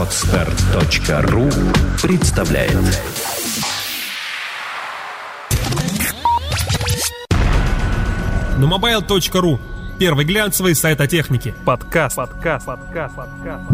Отстар.ру представляет На mobile.ru Первый глянцевый сайт о технике. Подкаст. Подкаст. Подкаст. Подкаст.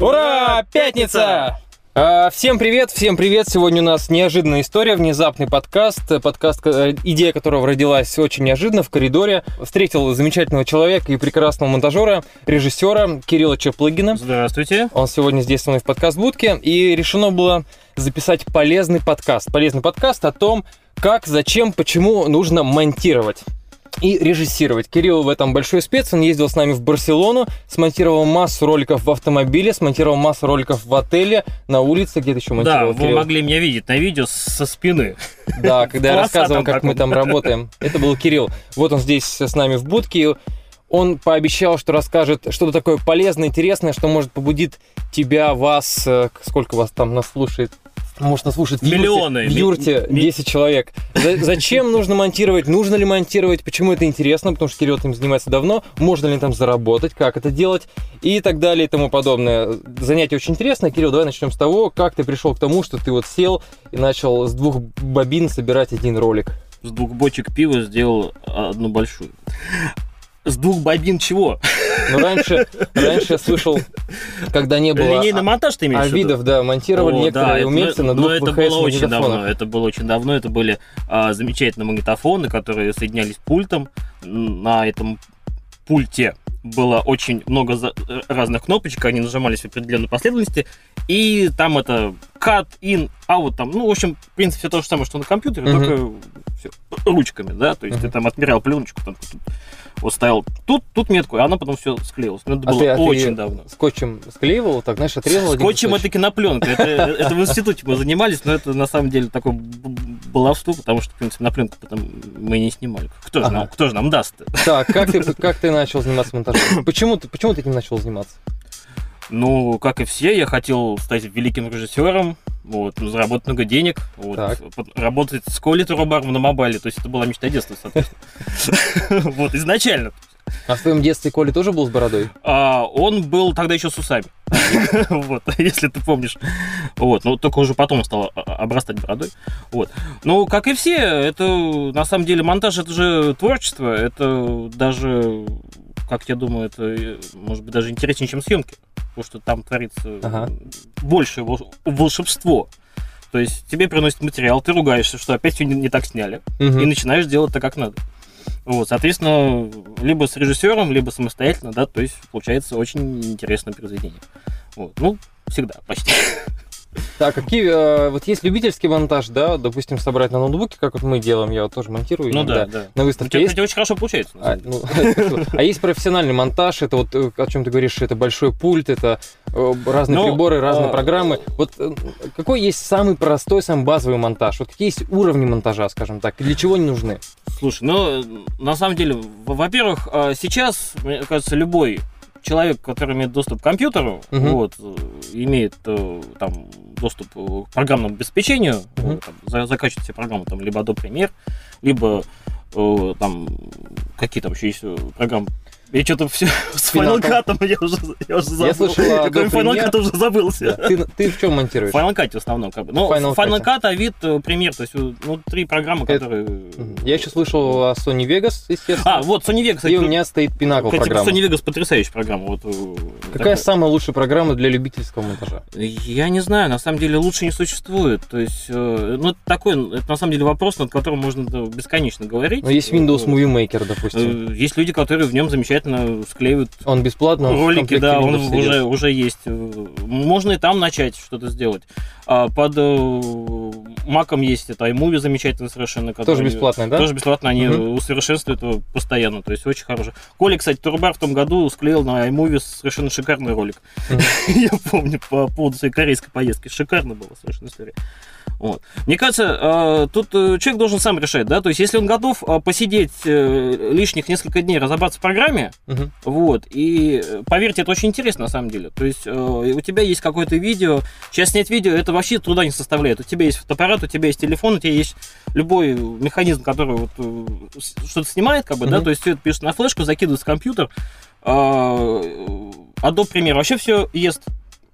Ура! Пятница! А, Всем привет, всем привет! Сегодня у нас неожиданная история, внезапный подкаст, подкаст, идея которого родилась очень неожиданно в коридоре. Встретил замечательного человека и прекрасного монтажера, режиссера Кирилла Чеплыгина. Здравствуйте. Он сегодня здесь со мной в подкаст-будке, и решено было записать полезный подкаст. Полезный подкаст о том, как, зачем, почему нужно монтировать и режиссировать. Кирилл в этом большой спец, он ездил с нами в Барселону, смонтировал массу роликов в автомобиле, смонтировал массу роликов в отеле, на улице, где-то еще Да, монтировал. вы Кирилл. могли меня видеть на видео со спины. Да, когда я рассказывал, как мы там работаем. Это был Кирилл. Вот он здесь с нами в будке. Он пообещал, что расскажет что-то такое полезное, интересное, что может побудит тебя, вас, э, сколько вас там нас слушает? Может, нас слушает в юрте- Миллионы. В юрте Ми- ми- 10 человек. За- зачем нужно монтировать? Нужно ли монтировать? Почему это интересно? Потому что Кирилл этим занимается давно. Можно ли там заработать? Как это делать? И так далее и тому подобное. Занятие очень интересное. Кирилл, давай начнем с того, как ты пришел к тому, что ты вот сел и начал с двух бобин собирать один ролик. С двух бочек пива сделал одну большую. С двух бобин чего? Но раньше, раньше я слышал, когда не было Линейный монтаж ты а, имеешь видов, да, монтировали О, некоторые это- умельцы на но двух это ВХС было очень давно. Это было очень давно. Это были а, замечательные магнитофоны, которые соединялись пультом. На этом пульте было очень много за- разных кнопочек, они нажимались в определенной последовательности, и там это cut, in, out, там, ну, в общем, в принципе, все то же самое, что на компьютере, Мгм. только всё ручками, да, то есть Мгм. ты там отмерял пленочку, там, тут, вот ставил тут, тут метку, и она потом все склеилась. Но это А было ты- а ты очень давно. Скотчем склеивал, так, знаешь, отрезал Скотчем это кинопленка. Это, в институте мы занимались, но это на самом деле такое б- баловство, потому что, в принципе, на пленку потом мы не снимали. Кто же, Ага. нам, кто же нам даст? Так, как ты, как ты начал заниматься монтажом? Почему ты, почему ты этим начал заниматься? Ну, как и все, я хотел стать великим режиссером, вот, ну, заработать много денег, вот, под- работать с Колей Турубаром на мобайле, то есть это была мечта детства, соответственно. Вот, изначально. А в твоем детстве Коля тоже был с бородой? А он был тогда еще с усами. Вот, если ты помнишь. Вот, ну только уже потом стал обрастать бородой. Вот. Ну, как и все, это на самом деле монтаж это же творчество, это даже, как я думаю, это э, может быть даже интереснее, чем съемки. Потому что там творится Ага. больше вол- волшебство. То есть тебе приносят материал, ты ругаешься, что опять все не, не так сняли, Мгм. и начинаешь делать так, как надо. Вот, соответственно, либо с режиссером, либо самостоятельно, да, то есть получается очень интересное произведение. Вот, ну, всегда, почти. Так, какие, э, вот есть любительский монтаж, да, допустим, собрать на ноутбуке, как вот мы делаем, я вот тоже монтирую Ну да, да. на выставке. Есть очень хорошо получается. А, ну. А есть профессиональный монтаж, это вот э, о чем ты говоришь, это большой пульт, это э, разные Ну, приборы, разные а, программы. Вот какой есть самый простой, самый базовый монтаж? Вот какие есть уровни монтажа, скажем так, и для чего они нужны? Слушай, ну, на самом деле, во-первых, а, сейчас, мне кажется, любой человек, который имеет доступ к компьютеру, Мгм. вот, имеет э, там доступ э, к программному обеспечению, вот, там, за- закачивать себе программу там либо Adobe Premiere, либо э, там какие там еще есть программы. Я что-то все с Final Cut я уже, я уже забыл. Я слышал о Какой Final. Cut уже забылся. Ты, ты в чем монтируешь? В Final Cut в основном, как бы. Ну, Final Final, Cut. Cut, Авид, э, Premiere, то есть, э, ну, три программы, Это- которые... Мгм. Я еще слышал о Sony Vegas, естественно. А, вот, Sony Vegas, кстати, и у меня стоит Pinnacle кстати, программа. Sony Vegas потрясающая программа. Вот, э, Какая такая. самая лучшая программа для любительского монтажа? Я не знаю, на самом деле лучше не существует. То есть, э, ну, это такой, это на самом деле вопрос, над которым можно бесконечно говорить. Ну, есть Windows Movie Maker, допустим. Э, Есть люди, которые в нем замечательно склеивают Он бесплатно, ролики, да, он уже, уже есть. Можно и там начать что-то сделать. А под э, Маком есть это iMovie замечательно совершенно. Тоже бесплатный, да? Тоже бесплатно, они Мгм. усовершенствуют его постоянно, то есть очень хорошо. Коля, кстати, Турбар в том году склеил на iMovie совершенно шикарный ролик. Я помню по поводу своей корейской поездки. Шикарно было совершенно история. Вот. Мне кажется, э, тут э, человек должен сам решать, да, то есть если он готов э, посидеть лишних несколько дней, разобраться в программе, Мгм. вот, и поверьте, это очень интересно на самом деле. То есть у тебя есть какое-то видео, сейчас снять видео, это вообще труда не составляет. У тебя есть фотоаппарат, у тебя есть телефон, у тебя есть любой механизм, который вот э, что-то снимает, как бы, да, Мгм. то есть все это пишешь на флешку, закидываешь в компьютер, э, Adobe Premiere вообще все ест,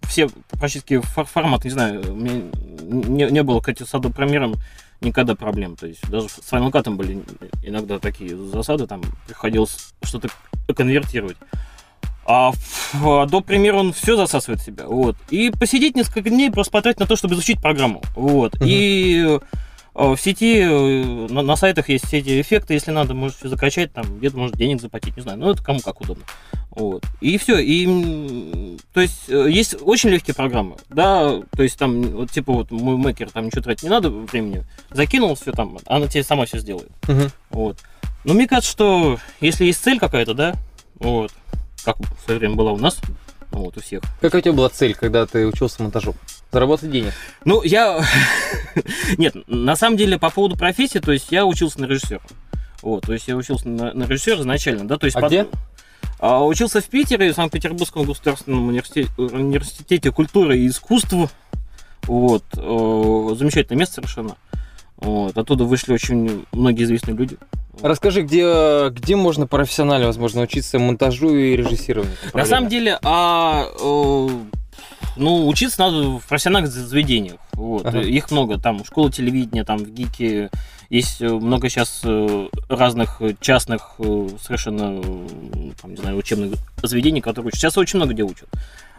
все практически фор- форматы, не знаю, не, не было, кстати, с Adobe Premiere никогда проблем. То есть даже с Final Cut были иногда такие засады, там приходилось что-то конвертировать. А в Adobe Premiere он все засасывает в себя. Вот. И посидеть несколько дней, просто потратить на то, чтобы изучить программу. Вот. Мгм. И э, в сети, э, на, на сайтах есть все эти эффекты, если надо, можете закачать, там, где-то, может, денег заплатить, не знаю, ну, это кому как удобно. Вот. И все, и, то есть, э, есть очень легкие программы, да, то есть, там, вот, типа, вот, мой мекер, там, ничего тратить не надо времени, закинул все там, она тебе сама все сделает, Мгм. вот. Но мне кажется, что если есть цель какая-то, да, вот, как в свое время была у нас, вот, у всех, Какая у тебя была цель, когда ты учился монтажу? Заработать денег. Ну, я... Нет, на самом деле, по поводу профессии, то есть я учился на режиссера. Вот, то есть я учился на, на режиссера изначально, да, то есть... А где? А, учился в Питере, в Санкт-Петербургском государственном университете, университете культуры и искусства. Вот, э, замечательное место совершенно. Вот, оттуда вышли очень многие известные люди. Расскажи, где, где можно профессионально, возможно, учиться монтажу и режиссированию? На самом деле, а, э, ну, учиться надо в профессиональных заведениях. Вот. Ага. Их много. Там школа телевидения, там в ГИКе. Есть э, много сейчас э, разных частных совершенно, там, не знаю, учебных заведений, которые учат. Сейчас очень много где учат.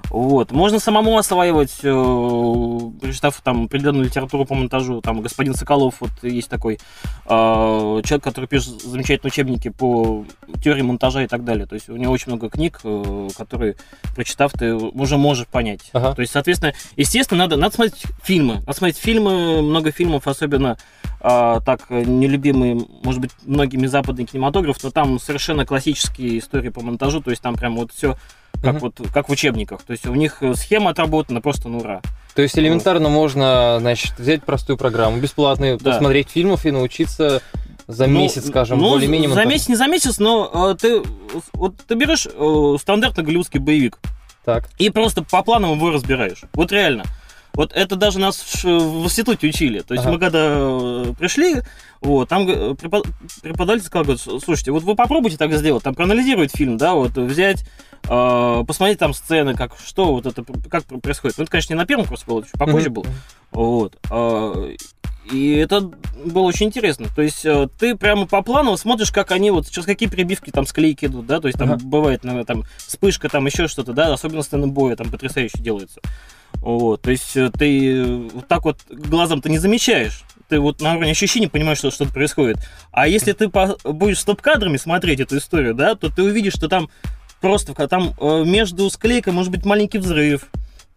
Вот. Можно самому осваивать, э, прочитав там определенную литературу по монтажу. Там господин Соколов, вот есть такой э, человек, который пишет замечательные учебники по теории монтажа и так далее. То есть у него очень много книг, э, которые, прочитав, ты уже можешь понять. Ага. То есть, соответственно, естественно, надо, надо смотреть фильмы. Надо смотреть фильмы, много фильмов, особенно а, так э, нелюбимые, может быть, многими западный кинематограф, но там совершенно классические истории по монтажу, то есть там прям вот все как Мгм. вот как в учебниках. То есть у них э, схема отработана просто на ура. То есть элементарно можно, значит, взять простую программу, бесплатную, Да. посмотреть фильмов и научиться за Ну, месяц, скажем, ну, более-менее За месяц, не за месяц, но э, ты вот ты берешь э, стандартный голливудский боевик, Так. и просто по планам его разбираешь. Вот реально. Вот это даже нас в институте учили. То есть Ага. мы когда э, пришли, вот, там э, препод- преподаватель сказал, говорит, слушайте, вот вы попробуйте так сделать, там проанализировать фильм, да, вот взять, э, посмотреть там сцены, как что вот это, как происходит. Ну, это, конечно, не на первом курсе было, чуть попозже было. Вот. А, И это было очень интересно. То есть э, ты прямо по плану смотришь, как они вот через какие прибивки там склейки идут, да, то есть там Ага. бывает, наверное, там вспышка, там еще что-то, да, особенно сцены боя там потрясающе делается. Вот, то есть э, ты вот так вот глазом ты не замечаешь. Ты вот на уровне ощущений понимаешь, что что-то происходит. А если ты по- будешь стоп-кадрами смотреть эту историю, да, то ты увидишь, что там просто там э, между склейкой может быть маленький взрыв,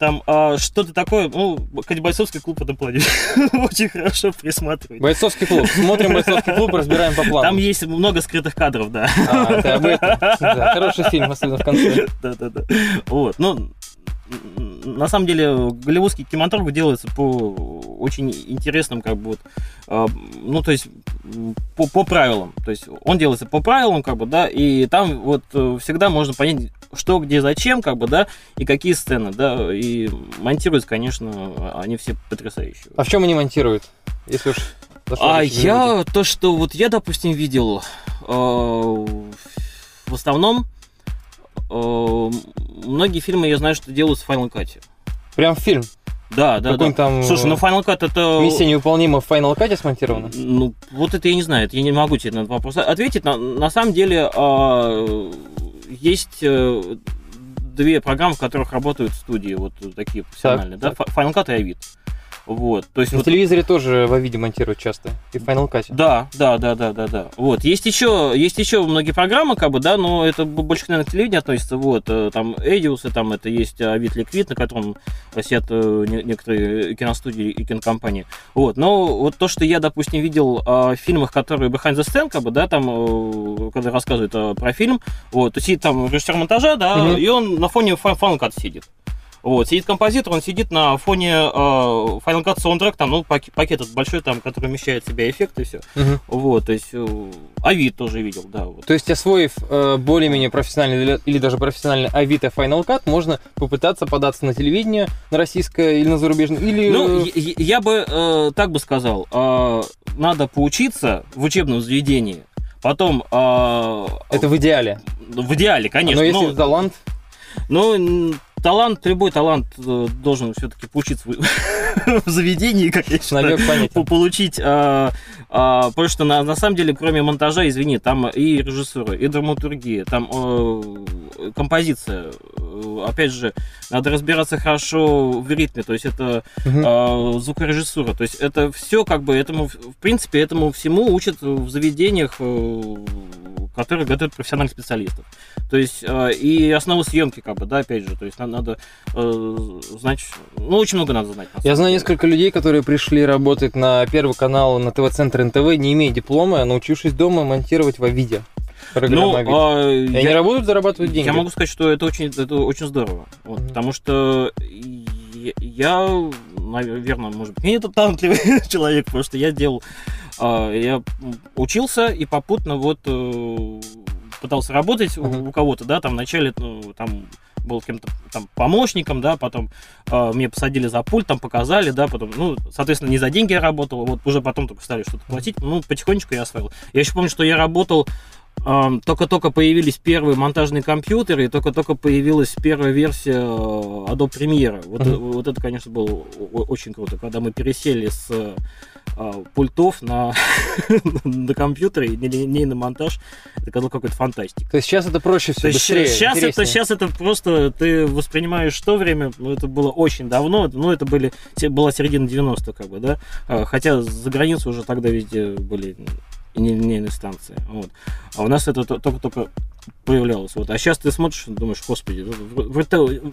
там а, что-то такое, ну, кстати, бойцовский клуб в этом плане очень хорошо присматривает. Бойцовский клуб. Смотрим бойцовский клуб, разбираем по плану. Там есть много скрытых кадров, да. А, ты об этом. Да, хороший фильм, особенно в конце. Да-да-да. Вот, ну, на самом деле, голливудский кинематограф делается по очень интересным, как бы, вот, а, ну, то есть, по, по правилам. То есть, он делается по правилам, как бы, да, и там вот э, всегда можно понять, что, где, зачем, как бы, да, и какие сцены, да, и монтируются, конечно, они все потрясающие. А в чем они монтируют? Если уж... А я то, что вот я, допустим, видел, э, в основном многие фильмы я знаю, что делают в Final Cut. Прям фильм. Да, да, да. там... Слушай, ну Final Cut это... Миссия невыполнима в Final Cut смонтирована? Ну, вот это я не знаю, это я не могу тебе на этот вопрос ответить. На, на самом деле, э, есть э, две программы, в которых работают студии, вот такие профессиональные, да, так. Final Cut и Avid. Вот, то есть На вот телевизоре тоже во виде монтируют часто. И в Final Cut. Да, да, да, да, да, да. Вот. Есть еще, есть еще многие программы, как бы, да, но это больше, наверное, к телевидению относится. Вот, э, там Эдиусы, там это есть Авид Ликвид, на котором сидят э, не- некоторые киностудии и кинокомпании. Вот. Но вот то, что я, допустим, видел э, в фильмах, которые behind the scene, как бы, да, там, э, когда рассказывают э, про фильм, вот, то сидит там режиссер монтажа, да, Мгм. и он на фоне Cut сидит. Вот, сидит композитор, он сидит на фоне э, Final Cut Soundtrack, там, ну, пак- пакет этот большой, там, который вмещает в себя эффекты и все. Мгм. Вот, то есть, э, Авид тоже видел, да. Вот. То есть, освоив э, более-менее профессиональный или, даже профессиональный Авито Final Cut, можно попытаться податься на телевидение, на российское или на зарубежное, или... Ну, э, я, я бы э, так бы сказал, э, надо поучиться в учебном заведении, Потом... а, Это в идеале. В идеале, конечно. Но если но- талант, Ну, талант, любой талант э, должен все-таки поучиться в заведении, как я считаю. понятен. по- получить, а, а, потому что на, на самом деле, кроме монтажа, извини, там и режиссура, и драматургия, там э, композиция, Э, опять же, надо разбираться хорошо в ритме, то есть это а, звукорежиссура, то есть это все как бы этому, в принципе, этому всему учат в заведениях, э, которые готовят профессиональных специалистов. То есть э, и основы съемки, как бы, да, опять же, то есть надо, надо э, знать, ну, очень много надо знать. на Я знаю несколько людей, которые пришли работать на Первый канал, на ТВ-центр НТВ, не имея диплома, а научившись дома монтировать во виде. Ну, а, И они я- работают, зарабатывают деньги. Я могу сказать, что это очень, это очень здорово. Вот, Мгм. Потому что я, наверное, может быть, не этот талантливый человек, потому что я делал, а, я учился и попутно вот э, пытался работать у- Мгм. у кого-то, да, там вначале ну, там был кем-то там помощником, да, потом э, мне посадили за пульт, там показали, да, потом, ну, соответственно, не за деньги я работал, вот уже потом только стали что-то платить, ну, потихонечку я освоил. Я еще помню, что я работал Только-только появились первые монтажные компьютеры, и только-только появилась первая версия э, Adobe Premiere. Вот, э, вот это, конечно, было очень круто, когда мы пересели с э, пультов на, на компьютеры и не, не- не на монтаж. Это казалось какой-то фантастик. То есть сейчас это проще все, быстрее, сейчас, это, интереснее. сейчас это просто ты воспринимаешь то время, ну это было очень давно, ну это были, была середина 90-х, как бы, да, А, хотя за границей уже тогда везде были линейные станции, вот. А у нас это то- только-только появлялось, вот. А сейчас ты смотришь, думаешь, господи, ну,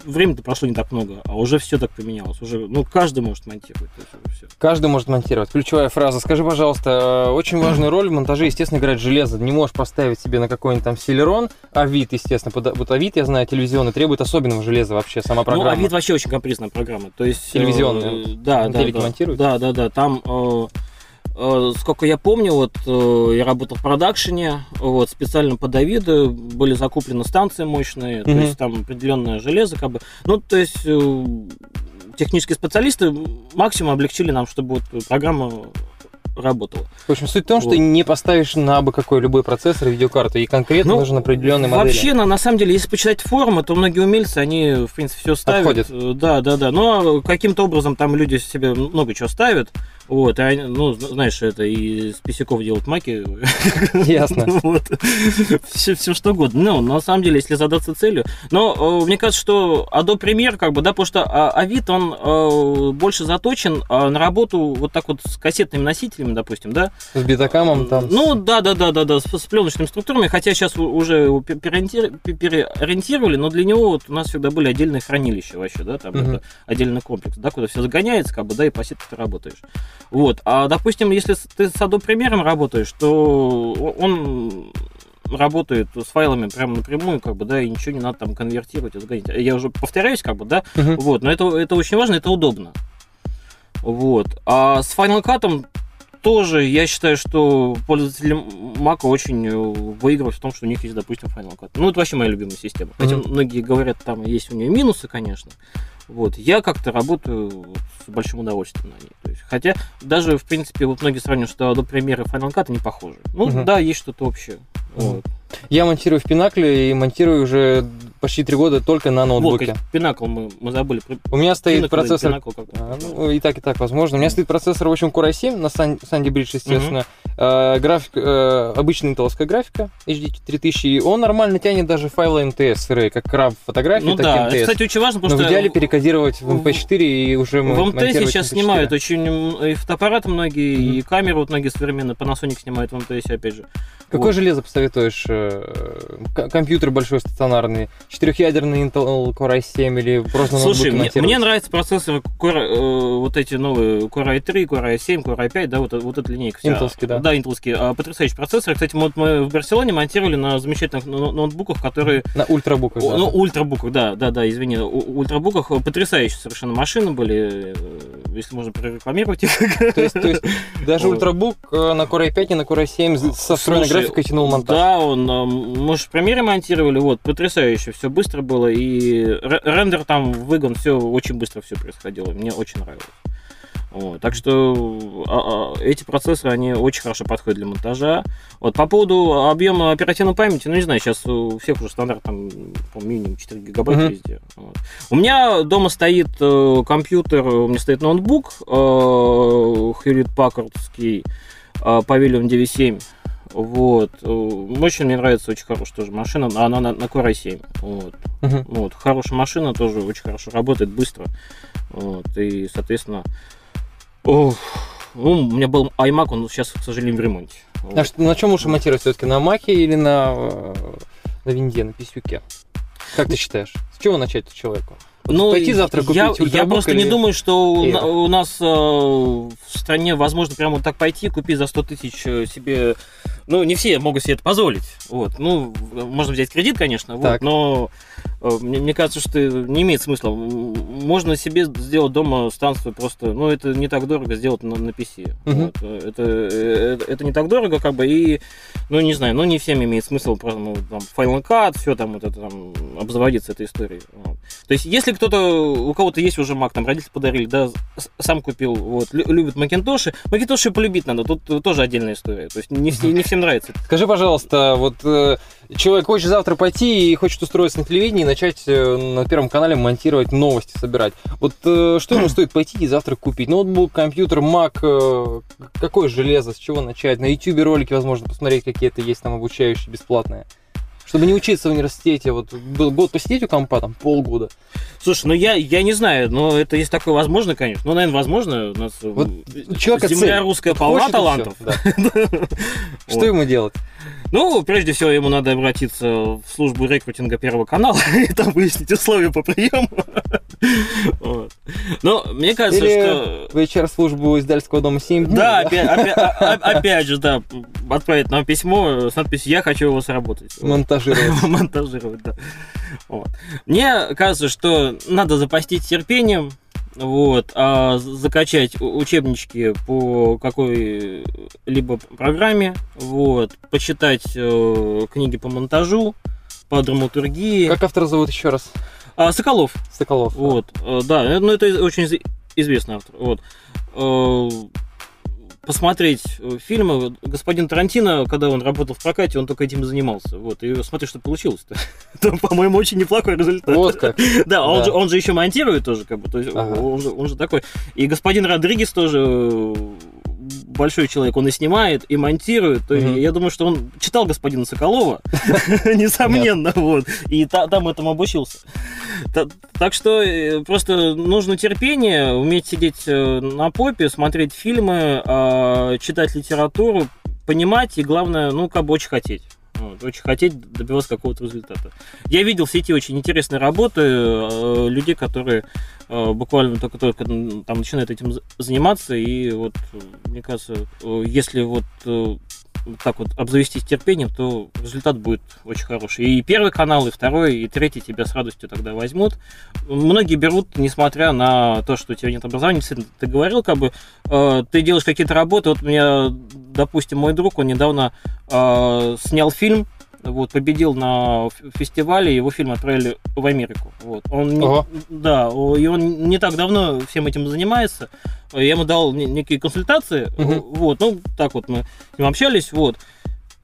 время-то прошло не так много, а уже все так поменялось, уже, ну каждый может монтировать, есть. Каждый может монтировать. Ключевая фраза. Скажи, пожалуйста, э, очень важную роль в монтаже, естественно, играет железо. Не можешь поставить себе на какой-нибудь там Celeron, а вид, естественно, под- вот Авид, я знаю, телевизионный, требует особенного железа вообще, сама программа. Ну, Авид вообще очень капризная программа. То есть, Телевизионная. э, да, да, да. Да, да, да. Там, э, э, сколько я помню, вот э, я работал в продакшене, вот специально под Авида были закуплены станции мощные, то Мгм. есть там определенное железо, как бы. Ну, то есть э, технические специалисты максимум облегчили нам, чтобы вот программа работала. В общем, суть в том, что Вот. не поставишь на абы какой любой процессор и видеокарту, и конкретно Ну, нужен определенный модель. Вообще, на, на самом деле, если почитать форумы, то многие умельцы, они, в принципе, все ставят. Отходят. Э, Да, да, да. Но каким-то образом там люди себе много чего ставят. Вот, они, ну, зна- знаешь, это и с писяков делают маки. Ясно. Вот. Все, все что угодно. Ну, на самом деле, если задаться целью. Но э, мне кажется, что Adobe Premiere, как бы, да, потому что а, Авид, он э, больше заточен э, на работу вот так вот с кассетными носителями, допустим, да, С битакамом там. ну да, да, да, да, да, с, с пленочными структурами, хотя сейчас уже его пе- переориенти- пе- переориентировали, но для него вот у нас всегда были отдельные хранилища вообще, да, там Мгм. это отдельный комплекс, да, куда все загоняется, как бы, да, и по сетке ты работаешь. Вот. А допустим, если ты с Adobe Premiere работаешь, то он работает с файлами прямо напрямую, как бы, да, и ничего не надо там конвертировать и загонять. Я уже повторяюсь, как бы, да, Мгм. вот, но это, это очень важно, это удобно. Вот. А с Final Cut тоже я считаю, что пользователи Mac очень э, выигрывают в том, что у них есть, допустим, Final Cut. Ну, это вообще моя любимая система. Хотя Мгм. многие говорят, там есть у нее минусы, конечно. Вот. Я как-то работаю с большим удовольствием на ней. То есть, хотя даже, в принципе, вот многие сравнивают, что до примера Final Cut не похожи. Ну, Мгм. да, есть что-то общее. Мгм. Вот. Я монтирую в Пинакле и монтирую уже почти три года только на Вот, ноутбуке. Пинакл мы, мы забыли. У меня стоит Pinnacle процессор Pinnacle. А, Ну, и так, и так, возможно. У меня стоит процессор, в общем, Core i7 на Sandy Bridge, естественно. Э, график, э, обычная интеловская графика, HD 3000, и он нормально тянет даже файлы MTS сырые, как краб фотографии, Ну так да, и это, MTS. кстати, очень важно, Но потому в что... идеале перекодировать в MP4 и уже В монтировать МТС сейчас MP4. снимают очень и фотоаппараты многие, Мгм. и камеры вот многие современные, Panasonic снимает в МТС, опять же. Какое Вот. железо посоветуешь? Компьютер большой стационарный, четырехъядерный Intel Core i7 или просто Слушай, мне, мне нравятся процессоры Core, э, вот эти новые Core i3, Core i7, Core i5, да, вот, вот эта линейка. вся. Интелские, да. Да, интелские. А, потрясающие процессоры. Кстати, вот мы в Барселоне монтировали на замечательных но- ноутбуках, которые... На ультрабуках. Да. Ну, ультрабуках, да, да, да, извини, ультрабуках потрясающие совершенно машины были, э, если можно прорекламировать их. То есть, то есть даже ультрабук э, на Core i5 и на Core i7 с- со встроенной графикой тянул монтаж. Да, он, э, мы же в премьере монтировали, вот, потрясающе, все быстро было, и ре- рендер там выгон, все очень быстро все происходило, мне очень нравилось. Вот, так что а, а, эти процессоры, они очень хорошо подходят для монтажа. Вот по поводу объема оперативной памяти, ну не знаю, сейчас у всех уже стандарт там минимум 4 гигабайта Мгм. везде. Вот. У меня дома стоит э, компьютер, у меня стоит ноутбук э, Hewlett Packardский э, Pavilion 9.7. Вот. Э, Очень мне нравится, очень хорошая тоже машина. Она на, на Core i7. Вот. Мгм. Вот. Хорошая машина, тоже очень хорошо работает, быстро. Вот. И, соответственно, ох, ну, у меня был iMac, он сейчас, к сожалению, в ремонте. Вот. А что- на чем лучше монтировать все-таки? На маке или на, э, на винде, на писюке? Как ты считаешь? С чего начать человеку? Вот Ну, пойти завтра купить я, я просто не или- думаю, что у, у нас э, в стране возможно прямо вот так пойти, купить за 100 тысяч э, себе... Ну, не все могут себе это позволить. Вот. Ну, можно взять кредит, конечно, вот, Так. но э, мне, мне кажется, что не имеет смысла. Можно себе сделать дома станцию просто... Ну, это не так дорого сделать на, на PC. Мгм. Вот. Э, Это, э, это, это не так дорого, как бы, и... Ну, не знаю, ну, не всем имеет смысл просто, ну, там, Cut, все там, вот это там, обзаводиться этой историей. Вот. То есть, если кто-то, у кого-то есть уже Mac, там родители подарили, да, сам купил, вот, лю- любит Макинтоши, Макинтоши полюбить надо, тут тоже отдельная история. То есть, не, не всем нравится. Скажи, пожалуйста, вот э, человек хочет завтра пойти и хочет устроиться на телевидении и начать э, на Первом канале монтировать новости, собирать. Вот э, что ему стоит пойти и завтра купить? Ноутбук, компьютер, Mac, какое железо, с чего начать? На YouTube ролики, возможно, посмотреть какие-то есть там обучающие, бесплатные. Чтобы не учиться в университете, вот был год посидеть у компа, там полгода. Слушай, ну я, я не знаю, но это есть такое возможно, конечно. Ну, наверное, возможно. У нас э, Вот у человека земля цель. русская полна талантов. всё, да. Что ему делать? Ну, прежде всего, ему надо обратиться в службу рекрутинга Первого канала и там выяснить условия по приему. Вот. Но мне кажется, Или что... в HR-службу издательского дома 7 дней? Да, опять, опять- а- а- опять же, да, отправить нам письмо с надписью «Я хочу его сработать». Монтажировать. Монтажировать, да. Вот. Мне кажется, что надо запастись терпением, вот, а закачать учебнички по какой-либо программе, вот, почитать э, книги по монтажу, по драматургии. Как автора зовут еще раз? А, Соколов, Соколов. вот, э, да, э, ну это очень из- известный автор, вот. Посмотреть э, фильмы. Господин Тарантино, когда он работал в прокате, он только этим и занимался. Вот, и смотри, что получилось-то. Это, по-моему, очень неплохой результат. Вот как. Да, он, Да. Же, он же еще монтирует тоже, как бы, то есть Ага. он, же, он же такой. И господин Родригес тоже э, большой человек, он и снимает, и монтирует. Мгм. Я думаю, что он читал господина Соколова, несомненно, вот, и та- там этому обучился. Та- Так что э, просто нужно терпение, уметь сидеть э, на попе, смотреть фильмы, а, читать литературу, понимать и, главное, ну, как бы очень хотеть. Вот, очень хотеть добиваться какого-то результата. Я видел в сети очень интересные работы э, людей, которые э, буквально только-только там начинают этим за- заниматься. И вот, э, мне кажется, э, если вот так вот обзавестись терпением, то результат будет очень хороший. И первый канал, и второй, и третий тебя с радостью тогда возьмут. Многие берут, несмотря на то, что у тебя нет образования, ты говорил, как бы, э, ты делаешь какие-то работы. Вот у меня, допустим, мой друг, он недавно э, снял фильм, вот, победил на фестивале, его фильм отправили в Америку. Вот. Он не- да, и он не так давно всем этим занимается. Я ему дал не- некие консультации, Мгм. вот, ну, так вот мы с ним общались, вот.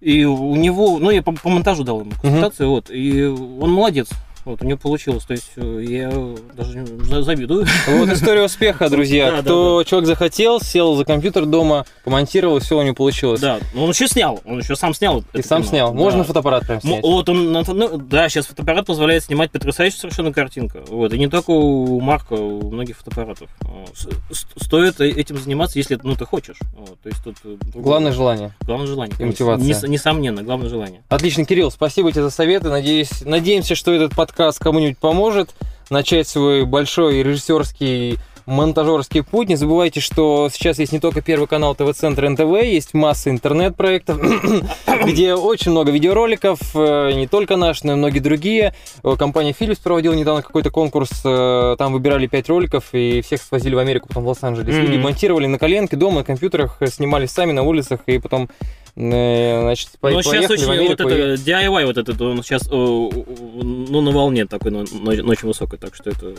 И у него, ну, я по, по монтажу дал ему консультации, вот, и он молодец. Вот, у него получилось, то есть э, я даже завидую. Вот история успеха, друзья. Да, да, Кто человек захотел, сел за компьютер дома, помонтировал, все у него получилось. Да, но он еще снял, он еще сам снял. И сам кино. снял. Да. Можно фотоаппарат прям снять? Вот он, ну, да, сейчас фотоаппарат позволяет снимать потрясающую совершенно картинка. Вот, и не только у Марка, у многих фотоаппаратов. С- Стоит э- этим заниматься, если ну, ты хочешь. Вот, то есть тут э, другое. Главное желание. главное желание. и мотивация. Нес- несомненно, главное желание. Отлично, Кирилл, спасибо тебе за советы. Надеюсь, надеемся, что этот подкаст кому-нибудь поможет начать свой большой режиссерский монтажерский путь. Не забывайте, что сейчас есть не только первый канал ТВ-центр НТВ, есть масса интернет-проектов, где очень много видеороликов, э, не только наш, но и многие другие. Э, Компания Philips проводила недавно какой-то конкурс, э, там выбирали 5 роликов, и всех свозили в Америку, потом в Лос-Анджелес. Люди монтировали на коленке, дома, на компьютерах, снимали сами на улицах, и потом Значит, по- Но сейчас поехали в очень вот Америку. это и- DIY вот этот, он сейчас э, ну, на волне такой, но, но- но очень высокой, так что это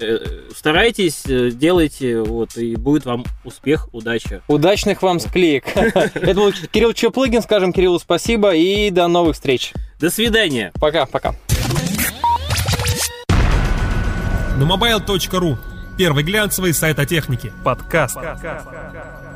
э, старайтесь, э, делайте, вот, и будет вам успех, удача. Удачных вам склеек. Это был Кирилл Чоплыгин. Скажем Кириллу спасибо и до новых встреч. До свидания. Пока-пока. На mobile.ru. Первый глянцевый сайт о технике. Подкаст.